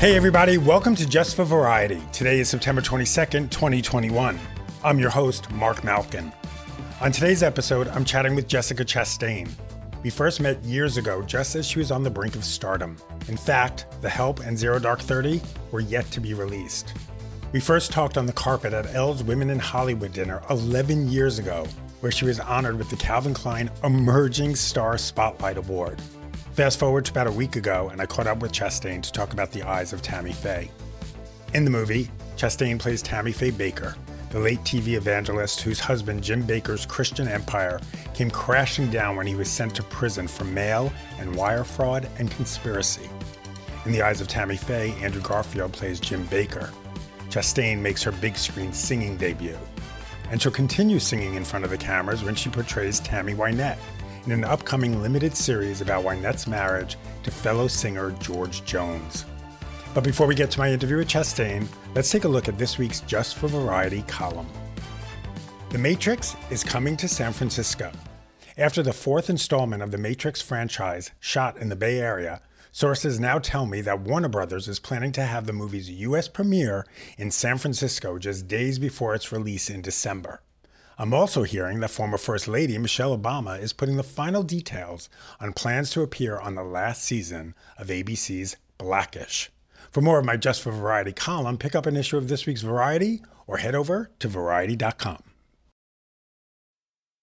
Hey, everybody, welcome to Just for Variety. Today is September 22nd, 2021. I'm your host, Marc Malkin. On today's episode, I'm chatting with Jessica Chastain. We first met years ago just as she was on the brink of stardom. In fact, The Help and Zero Dark 30 were yet to be released. We first talked on the carpet at Elle's Women in Hollywood dinner 11 years ago, where she was honored with the Calvin Klein Emerging Star Spotlight Award. Fast forward to about a week ago, and I caught up with Chastain to talk about the eyes of Tammy Faye. In the movie, Chastain plays Tammy Faye Bakker, the late TV evangelist whose husband Jim Bakker's Christian empire came crashing down when he was sent to prison for mail and wire fraud and conspiracy. In the eyes of Tammy Faye, Andrew Garfield plays Jim Bakker. Chastain makes her big screen singing debut. And she'll continue singing in front of the cameras when she portrays Tammy Wynette in an upcoming limited series about Wynette's marriage to fellow singer George Jones. But before we get to my interview with Chastain, let's take a look at this week's Just for Variety column. The Matrix is coming to San Francisco. After the fourth installment of the Matrix franchise shot in the Bay Area, sources now tell me that Warner Brothers is planning to have the movie's US premiere in San Francisco just days before its release in December. I'm also hearing that former First Lady Michelle Obama is putting the final details on plans to appear on the last season of ABC's Blackish. For more of my Just for Variety column, pick up an issue of this week's Variety or head over to variety.com.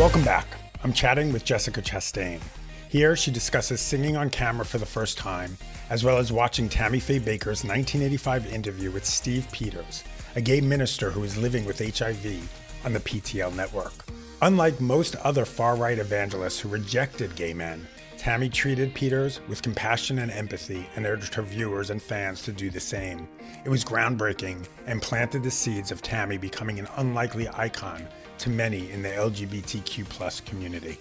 Welcome back. I'm chatting with Jessica Chastain. Here, she discusses singing on camera for the first time, as well as watching Tammy Faye Bakker's 1985 interview with Steve Pieters, a gay minister who is living with HIV on the PTL network. Unlike most other far right evangelists who rejected gay men, Tammy treated Pieters with compassion and empathy and urged her viewers and fans to do the same. It was groundbreaking and planted the seeds of Tammy becoming an unlikely icon to many in the LGBTQ plus community.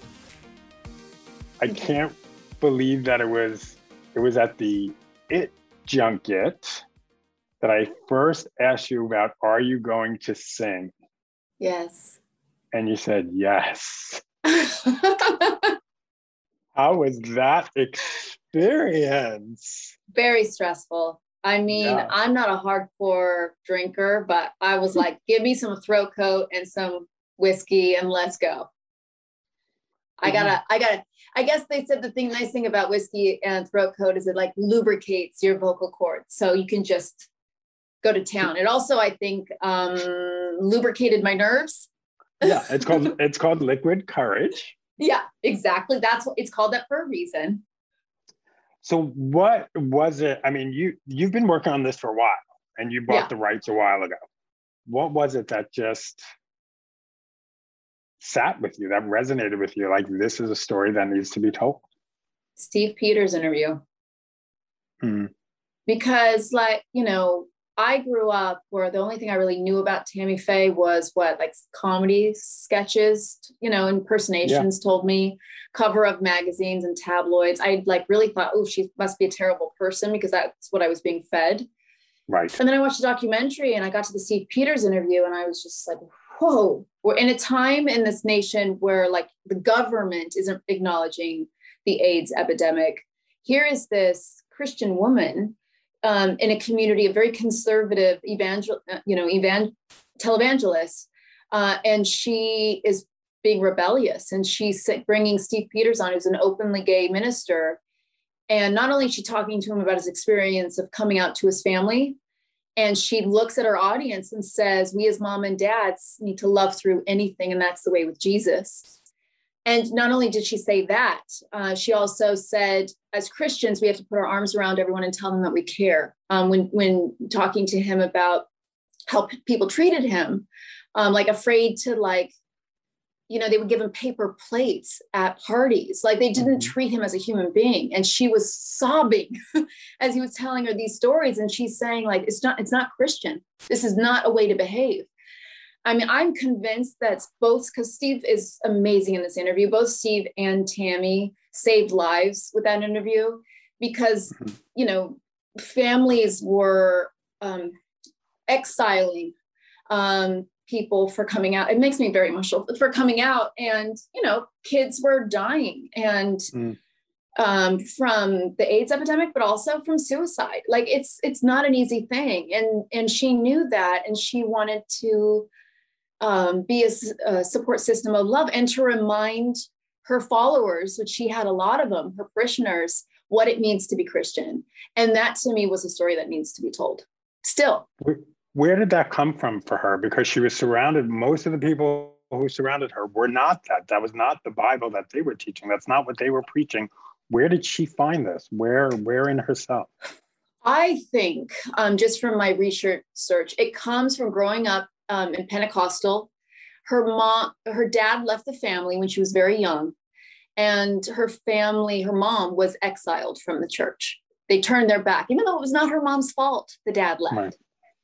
I can't believe that it was it was at the it junket that I first asked you about are you going to sing? Yes. And you said yes. How was that experience? Very stressful. I mean, yeah. I'm not a hardcore drinker, but I was like, give me some throat coat and some whiskey and let's go. I gotta, mm-hmm. I gotta, I guess they said the thing, nice thing about whiskey and throat coat is it like lubricates your vocal cords. So you can just go to town. It also, I think, um, lubricated my nerves. yeah, it's called, it's called liquid courage. Yeah, exactly. That's what it's called that for a reason. So what was it? I mean, you, you've been working on this for a while and you bought yeah. the rights a while ago. What was it that just sat with you, that resonated with you? Like, this is a story that needs to be told? Steve Pieters interview. Hmm. Because, like, you know, I grew up where the only thing I really knew about Tammy Faye was what, like comedy sketches, you know, impersonations yeah. told me, cover of magazines and tabloids. I like really thought, oh, she must be a terrible person because that's what I was being fed. Right. And then I watched a documentary and I got to the Steve Pieters interview and I was just like, whoa, we're in a time in this nation where like the government isn't acknowledging the AIDS epidemic. Here is this Christian woman um, in a community of very conservative evangel, uh, you know, evan- televangelists, uh, and she is being rebellious and she's bringing steve pieters on who's an openly gay minister and not only is she talking to him about his experience of coming out to his family and she looks at her audience and says we as mom and dads need to love through anything and that's the way with jesus. And not only did she say that uh, she also said as christians we have to put our arms around everyone and tell them that we care. Um, when when talking to him about how people treated him um, like afraid to like you know, they would give him paper plates at parties. Like they didn't mm-hmm. treat him as a human being. And she was sobbing as he was telling her these stories. And she's saying, like, it's not, it's not Christian. This is not a way to behave. I mean, I'm convinced that both because Steve is amazing in this interview, both Steve and Tammy saved lives with that interview because, mm-hmm. you know, families were um, exiling um, people for coming out. It makes me very emotional for coming out. And, you know, kids were dying and mm. um, from the AIDS epidemic, but also from suicide. Like it's it's not an easy thing. And and she knew that and she wanted to um, be a, a support system of love and to remind her followers, which she had a lot of them, her parishioners, what it means to be Christian. And that to me was a story that needs to be told still where did that come from for her? Because she was surrounded, most of the people who surrounded her were not that. That was not the Bible that they were teaching. That's not what they were preaching. Where did she find this? Where, where in herself? I think, um, just from my research, search, it comes from growing up um, in Pentecostal. Her mom, her dad left the family when she was very young, and her family, her mom was exiled from the church. They turned their back, even though it was not her mom's fault. The dad left. Right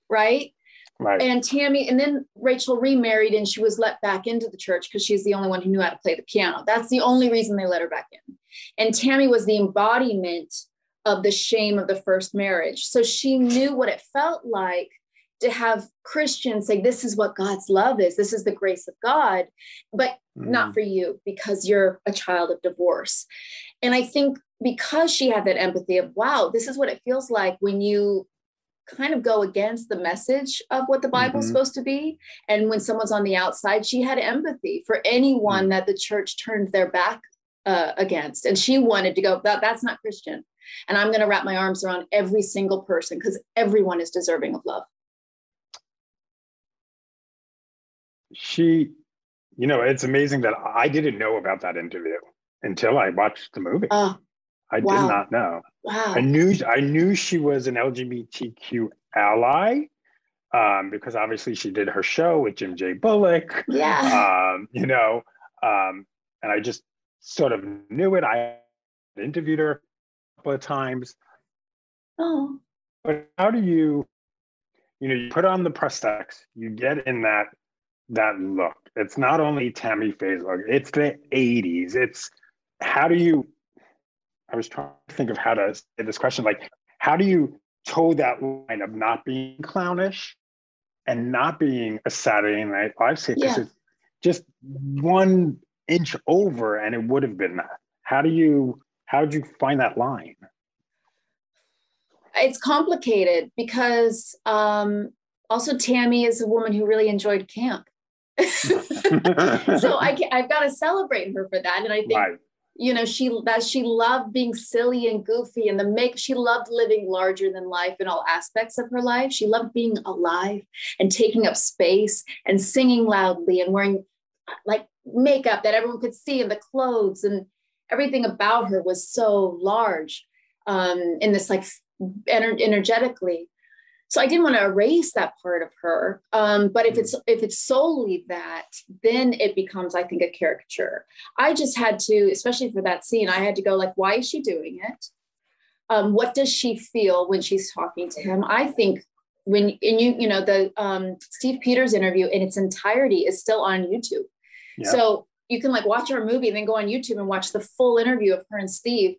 right? Right. And Tammy, and then Rachel remarried and she was let back into the church because she's the only one who knew how to play the piano. That's the only reason they let her back in. And Tammy was the embodiment of the shame of the first marriage. So she knew what it felt like to have Christians say, This is what God's love is, this is the grace of God, but mm. not for you because you're a child of divorce. And I think because she had that empathy of, wow, this is what it feels like when you kind of go against the message of what the Bible's mm-hmm. supposed to be. And when someone's on the outside, she had empathy for anyone mm-hmm. that the church turned their back uh, against. And she wanted to go, that, that's not Christian. And I'm going to wrap my arms around every single person because everyone is deserving of love. She, you know, it's amazing that I didn't know about that interview until I watched the movie. Uh, I wow. did not know. Wow. I knew I knew she was an LGBTQ ally um, because obviously she did her show with Jim J. Bullock. Yeah. Um, you know, um, and I just sort of knew it. I interviewed her a couple of times. Oh. But how do you, you know, you put on the prosthetics, you get in that that look. It's not only Tammy Faye's look, it's the 80s. It's how do you I was trying to think of how to say this question. Like, how do you toe that line of not being clownish and not being a Saturday Night Live skit? Because yeah. it's just one inch over, and it would have been that. How do you how did you find that line? It's complicated because um, also Tammy is a woman who really enjoyed camp. so I, I've got to celebrate her for that, and I think right you know she that she loved being silly and goofy and the make she loved living larger than life in all aspects of her life. She loved being alive and taking up space and singing loudly and wearing like makeup that everyone could see and the clothes and everything about her was so large um in this like ener- energetically so i didn't want to erase that part of her um, but if it's if it's solely that then it becomes i think a caricature. I just had to especially for that scene i had to go like why is she doing it? Um, what does she feel when she's talking to him? I think when and you you know the um, steve pieters interview in its entirety is still on youtube. Yeah. so you can like watch our movie and then go on youtube and watch the full interview of her and steve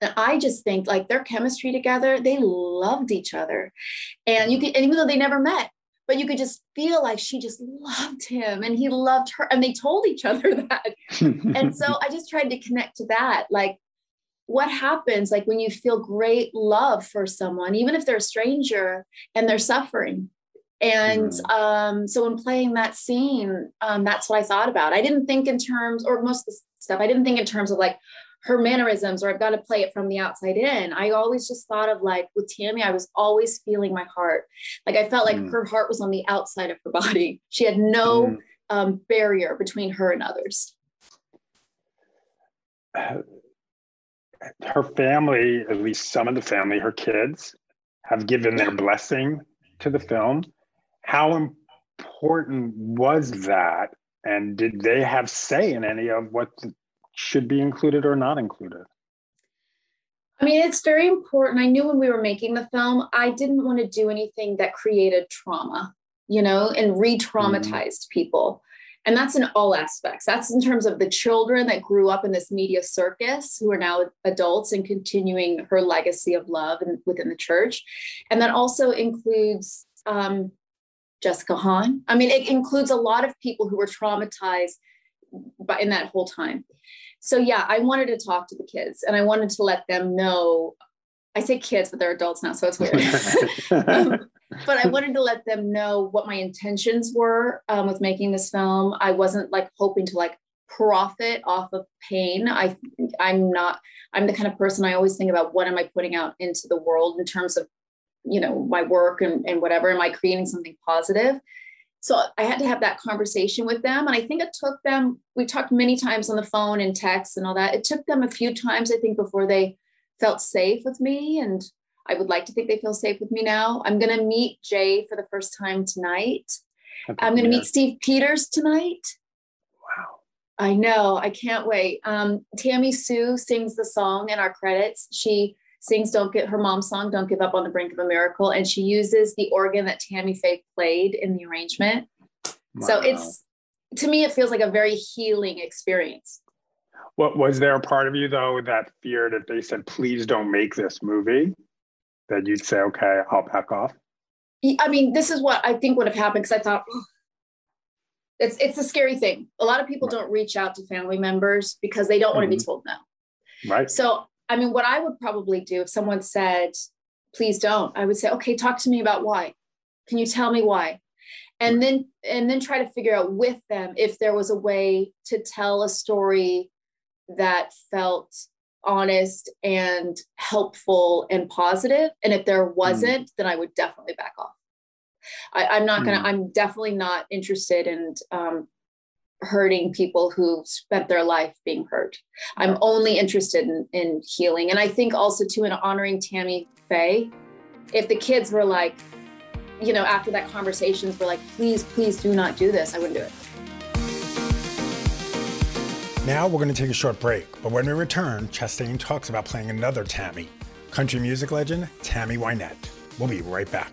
and I just think like their chemistry together, they loved each other. And you could, and even though they never met, but you could just feel like she just loved him and he loved her. And they told each other that. and so I just tried to connect to that. Like, what happens like when you feel great love for someone, even if they're a stranger and they're suffering? And um, so when playing that scene, um, that's what I thought about. I didn't think in terms, or most of the stuff, I didn't think in terms of like her mannerisms or I've got to play it from the outside in. I always just thought of like with Tammy, I was always feeling my heart. Like I felt like mm. her heart was on the outside of her body. She had no mm. um, barrier between her and others. Her family, at least some of the family, her kids, have given their blessing to the film. How important was that? And did they have say in any of what should be included or not included? I mean, it's very important. I knew when we were making the film, I didn't want to do anything that created trauma, you know, and re traumatized mm-hmm. people. And that's in all aspects. That's in terms of the children that grew up in this media circus who are now adults and continuing her legacy of love and within the church. And that also includes um, Jessica Hahn. I mean, it includes a lot of people who were traumatized by, in that whole time. So yeah, I wanted to talk to the kids and I wanted to let them know. I say kids, but they're adults now, so it's weird. um, but I wanted to let them know what my intentions were um, with making this film. I wasn't like hoping to like profit off of pain. I I'm not. I'm the kind of person I always think about what am I putting out into the world in terms of you know my work and, and whatever. Am I creating something positive? So I had to have that conversation with them. And I think it took them, we talked many times on the phone and text and all that. It took them a few times, I think, before they felt safe with me. And I would like to think they feel safe with me now. I'm going to meet Jay for the first time tonight. I'm going to meet Steve Pieters tonight. Wow. I know. I can't wait. Um, Tammy Sue sings the song in our credits. She sings Don't Get Her Mom's song, Don't Give Up on the Brink of a Miracle. And she uses the organ that Tammy Faye played in the arrangement. Wow. So it's, to me, it feels like a very healing experience. What was there a part of you though that feared if they said, please don't make this movie, that you'd say, okay, I'll back off? I mean, this is what I think would have happened because I thought, oh, it's it's a scary thing. A lot of people right. don't reach out to family members because they don't mm-hmm. want to be told no. Right. So I mean, what I would probably do if someone said, please don't, I would say, okay, talk to me about why. Can you tell me why? And then and then try to figure out with them if there was a way to tell a story that felt honest and helpful and positive. And if there wasn't, mm. then I would definitely back off. I, am not gonna, mm. I'm definitely not interested in um, hurting people who spent their life being hurt. I'm only interested in, in healing. And I think also too in honoring Tammy Faye, if the kids were like, you know, after that conversations were like, please, please do not do this, I wouldn't do it. Now we're going to take a short break, but when we return, Chastain talks about playing another Tammy, country music legend Tammy Wynette. We'll be right back.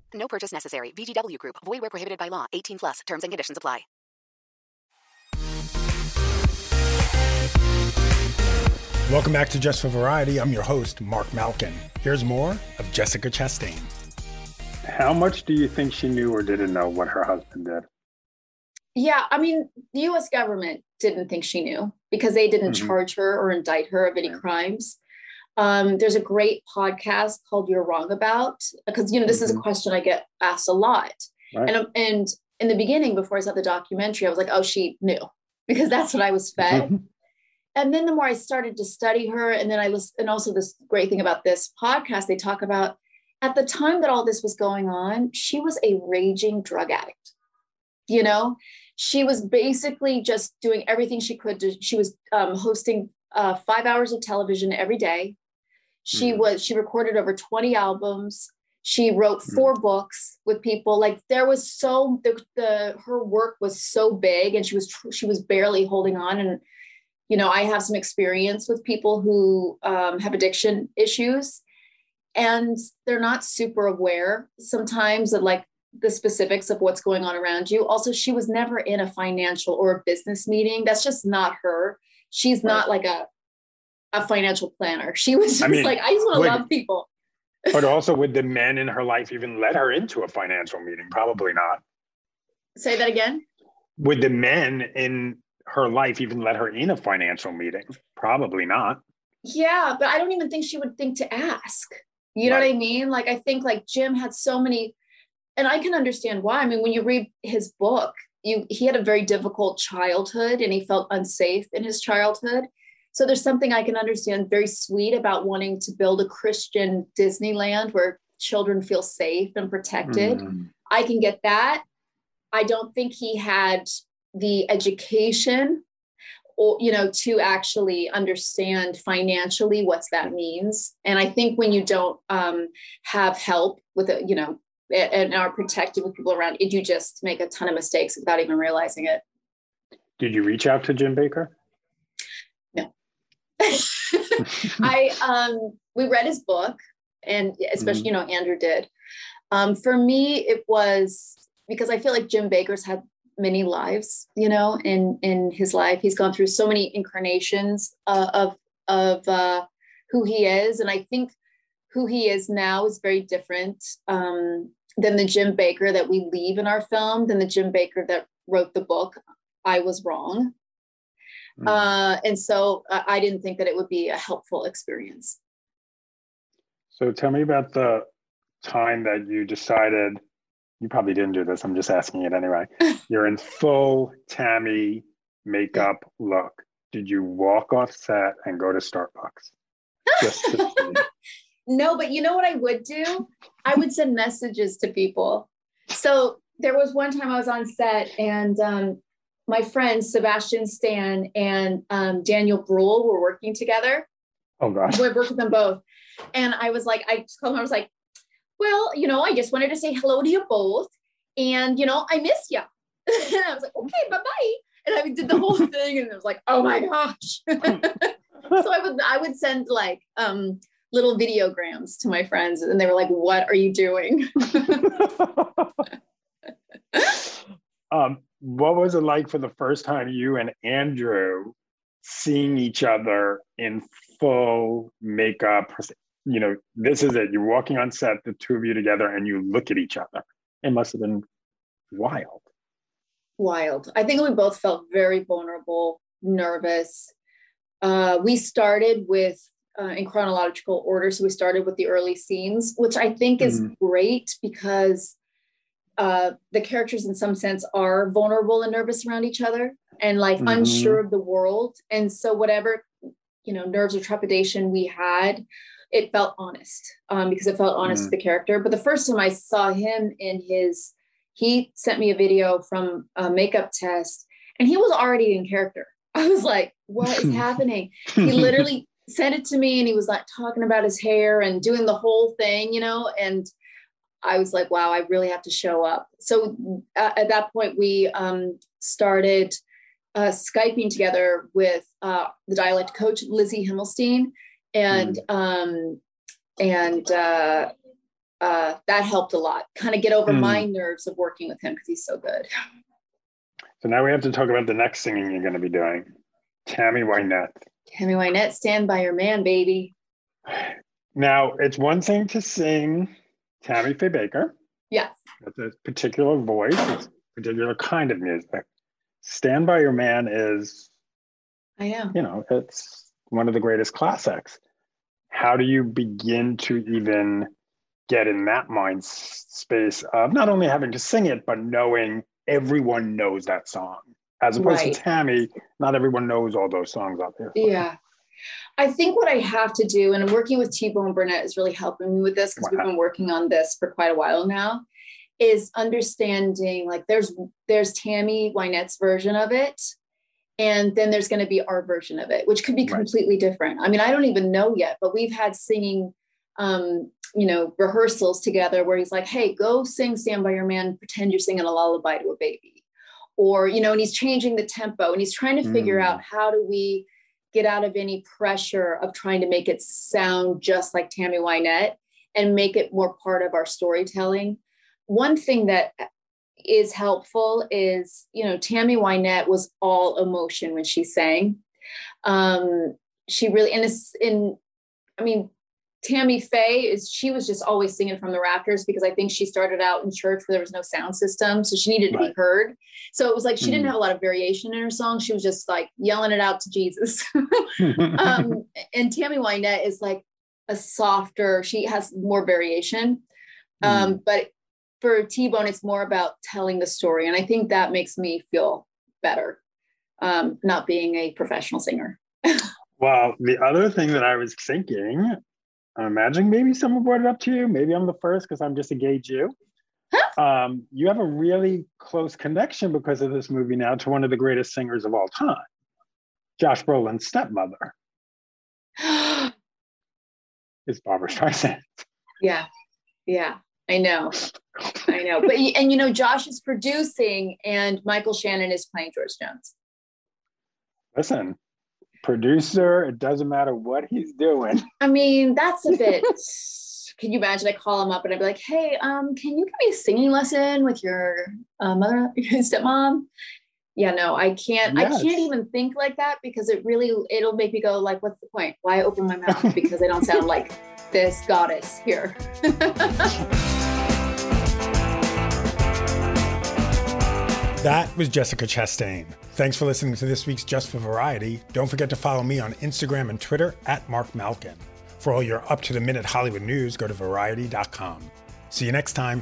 No purchase necessary. VGW Group. Void where prohibited by law. 18 plus. Terms and conditions apply. Welcome back to Just for Variety. I'm your host, Marc Malkin. Here's more of Jessica Chastain. How much do you think she knew or didn't know what her husband did? Yeah, I mean, the US government didn't think she knew because they didn't mm-hmm. charge her or indict her of any crimes. Um, there's a great podcast called You're Wrong About, because, you know, this mm-hmm. is a mm-hmm. question I get asked a lot. Right. And, and in the beginning, before I saw the documentary, I was like, oh, she knew because that's what I was fed. Mm-hmm. and then the more I started to study her, and then I listened, and also this great thing about this podcast, they talk about at the time that all this was going on, she was a raging drug addict. You know, she was basically just doing everything she could to, she was um, hosting uh, five hours of television every day she mm-hmm. was she recorded over 20 albums. She wrote mm-hmm. 4 mm-hmm. books with people. Like there was so the, the her work was so big and she was she was barely holding on and you know, I have some experience with people who um, have addiction issues and they're not super aware sometimes of like the specifics of what's going on around you. Also, she was never in a financial or a business meeting. That's just not her. She's right. not like a a financial planner. She was just I mean, like, I just want to love people. but also, would the men in her life even let her into a financial meeting? Probably not. Say that again. Would the men in her life even let her in a financial meeting? Probably not. Yeah, but I don't even think she would think to ask. You know right. what I mean? Like I think like Jim had so many, and I can understand why. I mean, when you read his book, you he had a very difficult childhood and he felt unsafe in his childhood. So there's something I can understand very sweet about wanting to build a Christian Disneyland where children feel safe and protected. Mm. I can get that. I don't think he had the education or you know to actually understand financially what that means and i think when you don't um, have help with it you know and are protected with people around you just make a ton of mistakes without even realizing it did you reach out to jim bakker no i um we read his book and especially mm-hmm. you know andrew did. Um, for me it was because i feel like jim Bakker's had many lives you know in in his life. He's gone through so many incarnations uh, of of uh, who he is. And i think who he is now is very different um, than the jim Bakker that we leave in our film than the jim Bakker that wrote the book i was wrong mm-hmm. uh, and so uh, i didn't think that it would be a helpful experience so tell me about the time that you decided you probably didn't do this. I'm just asking it anyway. You're in full Tammy makeup look. Did you walk off set and go to Starbucks? To no, but you know what I would do? I would send messages to people. So there was one time I was on set and um, my friends Sebastian Stan and um, Daniel Bruhl were working together. Oh gosh. I worked with them both. And I was like, I told them, I was like, well, you know, I just wanted to say hello to you both. And, you know, I miss you. and I was like, okay, bye bye. And I did the whole thing and it was like, oh my gosh. so I would, I would send like, um, little videograms to my friends and they were like, what are you doing? um, what was it like for the first time you and Andrew seeing each other in full makeup, you know, this is it. You're walking on set, the two of you together, and you look at each other. It must have been wild. Wild. I think we both felt very vulnerable, nervous. Uh, we started with uh, in chronological order. So we started with the early scenes, which I think is mm. great because uh, the characters, in some sense, are vulnerable and nervous around each other and like mm-hmm. unsure of the world. And so, whatever you know, nerves or trepidation we had it felt honest um, because it felt honest mm-hmm. to the character. But the first time I saw him in his, he sent me a video from a makeup test and he was already in character. I was like, what is happening? He literally sent it to me and he was like talking about his hair and doing the whole thing, you know, and I was like, wow, I really have to show up. So uh, at that point, we um, started uh, Skyping together with uh, the dialect coach, Lizzie Himelstein and mm. um, and uh, uh, that helped a lot. Kind of get over mm. my nerves of working with him because he's so good. So now we have to talk about the next singing you're going to be doing, Tammy Wynette. Tammy Wynette, stand by your man, baby. Now it's one thing to sing Tammy Faye Bakker. Yes. That's a particular voice, it's a particular kind of music. Stand by your man is. I know. You know, it's one of the greatest classics. How do you begin to even get in that mind space of not only having to sing it, but knowing everyone knows that song? As opposed right. to Tammy, not everyone knows all those songs out there. Yeah. I think what I have to do, and I'm working with T Bone Burnett is really helping me with this because wow. we've been working on this for quite a while now, is understanding like there's there's Tammy Wynette's version of it, and then there's going to be our version of it which could be completely right. different i mean i don't even know yet but we've had singing um, you know rehearsals together where he's like hey go sing stand by your man pretend you're singing a lullaby to a baby or you know and he's changing the tempo and he's trying to figure mm. out how do we get out of any pressure of trying to make it sound just like tammy wynette and make it more part of our storytelling. One thing that is helpful is, you know, Tammy Wynette was all emotion when she sang. Um, she really, and it's in, I mean, Tammy Faye is she was just always singing from the rafters because I think she started out in church where there was no sound system, so she needed to right. be heard. So it was like she mm. didn't have a lot of variation in her song. She was just like yelling it out to Jesus. um, and Tammy Wynette is like a softer. She has more variation, um, mm. but for T Bone, it's more about telling the story, and I think that makes me feel better, um, not being a professional singer. well, the other thing that I was thinking I'm imagining maybe someone brought it up to you. Maybe I'm the first because I'm just a gay Jew. Huh? Um, you have a really close connection because of this movie now to one of the greatest singers of all time, Josh Brolin's stepmother. is Barbra Streisand. Yeah, yeah, I know, I know. But and you know, Josh is producing, and Michael Shannon is playing George Jones. Listen, producer. It doesn't matter what he's doing. I mean, that's a bit. can you imagine? I call him up and I'd be like, "Hey, um, can you give me a singing lesson with your uh, mother, your stepmom?" Yeah, no, I can't. Yes. I can't even think like that because it really it'll make me go like, "What's the point? Why open my mouth?" Because I don't sound like this goddess here. That was Jessica Chastain. Thanks for listening to this week's Just for Variety. Don't forget to follow me on Instagram and Twitter at Marc Malkin. For all your up to the minute Hollywood news, go to variety.com. See you next time.